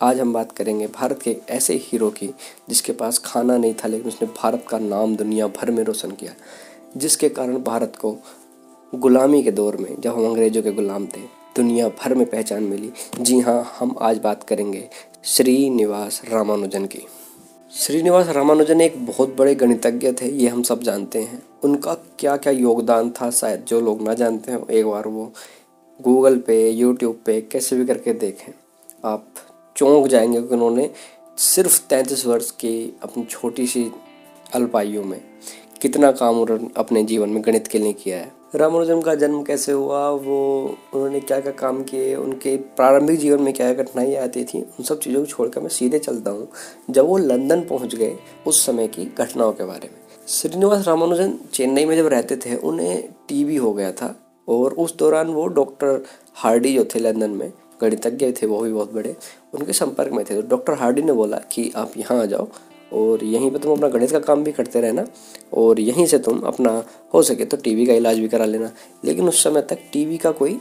आज हम बात करेंगे भारत के एक ऐसे हीरो की, जिसके पास खाना नहीं था, लेकिन उसने भारत का नाम दुनिया भर में रोशन किया, जिसके कारण भारत को गुलामी के दौर में, जब हम अंग्रेज़ों के गुलाम थे, दुनिया भर में पहचान मिली। जी हाँ हम आज बात करेंगे श्रीनिवास रामानुजन की। श्रीनिवास रामानुजन एक बहुत बड़े गणितज्ञ थे, ये हम सब जानते हैं। उनका क्या क्या योगदान था, शायद जो लोग ना जानते हैं, एक बार वो गूगल पे यूट्यूब पे, कैसे भी करके देखें। आप चौंक जाएँगे कि उन्होंने सिर्फ़ तैंतीस वर्ष की अपनी छोटी सी अल्पायु में कितना काम उन्होंने अपने जीवन में गणित के लिए किया है। रामानुजन का जन्म कैसे हुआ, वो उन्होंने क्या क्या काम किए, उनके प्रारंभिक जीवन में क्या क्या कठिनाइयाँ आती थी, उन सब चीज़ों को छोड़कर मैं सीधे चलता हूँ। जब वो लंदन पहुँच गए उस समय की घटनाओं के बारे में। श्रीनिवास रामानुजन चेन्नई में जब रहते थे, उन्हें टीबी हो गया था और उस दौरान वो डॉक्टर हार्डी जो थे लंदन में गणितज्ञ थे, वो भी बहुत बड़े। उनके संपर्क में थे। तो डॉक्टर हार्डी ने बोला कि आप यहाँ आ जाओ और यहीं पे तुम अपना गणित का काम भी करते रहना और यहीं से तुम अपना हो सके तो टीबी का इलाज भी करा लेना। लेकिन उस समय तक टीबी का कोई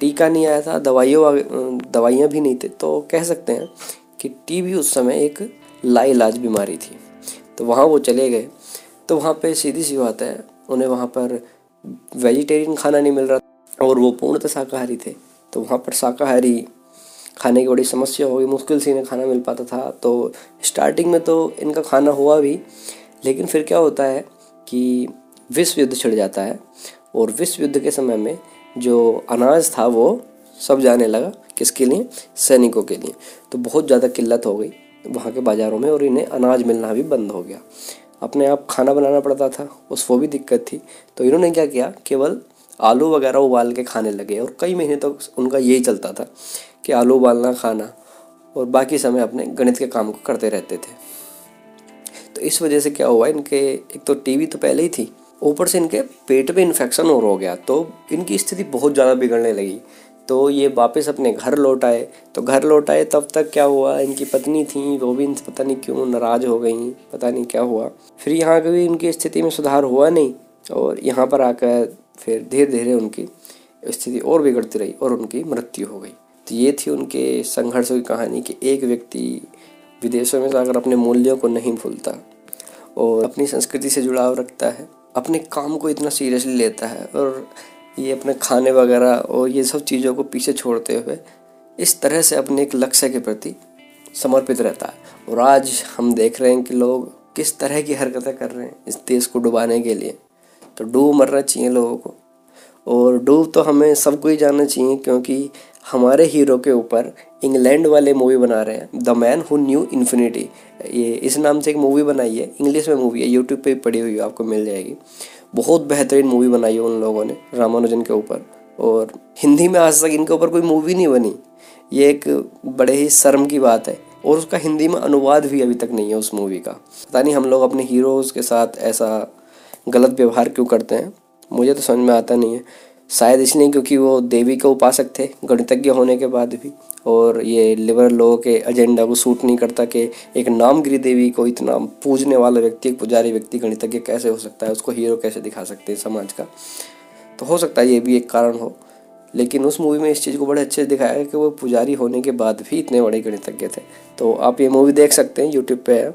टीका नहीं आया था, दवाइयों दवाइयाँ भी नहीं थी। तो कह सकते हैं कि टीबी उस समय एक लाइलाज बीमारी थी। तो वहाँ वो चले गए। तो वहाँ पे सीधी सी बात है, उन्हें वहाँ पर वेजिटेरियन खाना नहीं मिल रहा और वो पूर्णतः शाकाहारी थे। तो वहाँ पर शाकाहारी खाने की बड़ी समस्या हो गई मुश्किल से इन्हें खाना मिल पाता था। तो स्टार्टिंग में तो इनका खाना हुआ भी, लेकिन फिर क्या होता है कि विश्व युद्ध छिड़ जाता है और विश्व युद्ध के समय में जो अनाज था वो सब जाने लगा किसके लिए? सैनिकों के लिए। तो बहुत ज़्यादा किल्लत हो गई वहाँ के बाज़ारों में और इन्हें अनाज मिलना भी बंद हो गया। अपने आप खाना बनाना पड़ता था, उस वो भी दिक्कत थी। तो इन्होंने क्या किया? केवल आलू वगैरह उबाल के खाने लगे और कई महीने तक तो उनका यही चलता था कि आलू उबालना, खाना और बाकी समय अपने गणित के काम को करते रहते थे। तो इस वजह से क्या हुआ, इनके, एक तो टीवी तो पहले ही थी, ऊपर से इनके पेट में इन्फेक्शन और हो गया तो इनकी स्थिति बहुत ज़्यादा बिगड़ने लगी। तो ये वापस अपने घर लौट आए तो घर लौट आए, तब तक क्या हुआ, इनकी पत्नी थी, वो भी इनसे पता नहीं क्यों नाराज़ हो गई, पता नहीं क्या हुआ। फिर यहाँ भी इनकी स्थिति में सुधार हुआ नहीं और यहाँ पर आकर फिर धीरे धीरे उनकी स्थिति और बिगड़ती रही और उनकी मृत्यु हो गई। तो ये थी उनके संघर्षों की कहानी कि एक व्यक्ति विदेशों में जाकर अपने मूल्यों को नहीं भूलता और अपनी संस्कृति से जुड़ाव रखता है, अपने काम को इतना सीरियसली लेता है और ये अपने खाने वगैरह और ये सब चीज़ों को पीछे छोड़ते हुए इस तरह से अपने एक लक्ष्य के प्रति समर्पित रहता है। और आज हम देख रहे हैं कि लोग किस तरह की हरकतें कर रहे हैं इस देश को डुबाने के लिए। तो डूब मरना चाहिए लोगों को। और डूब तो हमें सबको ही जानना चाहिए क्योंकि हमारे हीरो के ऊपर इंग्लैंड वाले मूवी बना रहे हैं, the man who knew infinity. ये इस नाम से एक मूवी बनाई है, इंग्लिश में मूवी है, यूट्यूब पे पड़ी हुई है, आपको मिल जाएगी। बहुत बेहतरीन मूवी बनाई है उन लोगों ने, रामानुजन के ऊपर। और हिंदी में आज तक इनके ऊपर कोई मूवी नहीं बनी। ये एक बड़े ही शर्म की बात है। और उसका हिंदी में अनुवाद भी अभी तक नहीं है उस मूवी का। पता नहीं हम लोग अपने हीरोज़ के साथ ऐसा गलत व्यवहार क्यों करते हैं? मुझे तो समझ में आता नहीं है। शायद इसलिए क्योंकि वो देवी के उपासक थे गणितज्ञ होने के बाद भी। और ये लिबरल लोगों के एजेंडा को सूट नहीं करता कि एक नामगिरी देवी को इतना पूजने वाला व्यक्ति, एक पुजारी व्यक्ति, गणितज्ञ कैसे हो सकता है? उसको हीरो कैसे दिखा सकते हैं समाज का? तो हो सकता है ये भी एक कारण हो। लेकिन उस मूवी में इस चीज़ को बड़े अच्छे से दिखाया है कि वो पुजारी होने के बाद भी इतने बड़े गणितज्ञ थे। तो आप ये मूवी देख सकते हैं यूट्यूब पे है।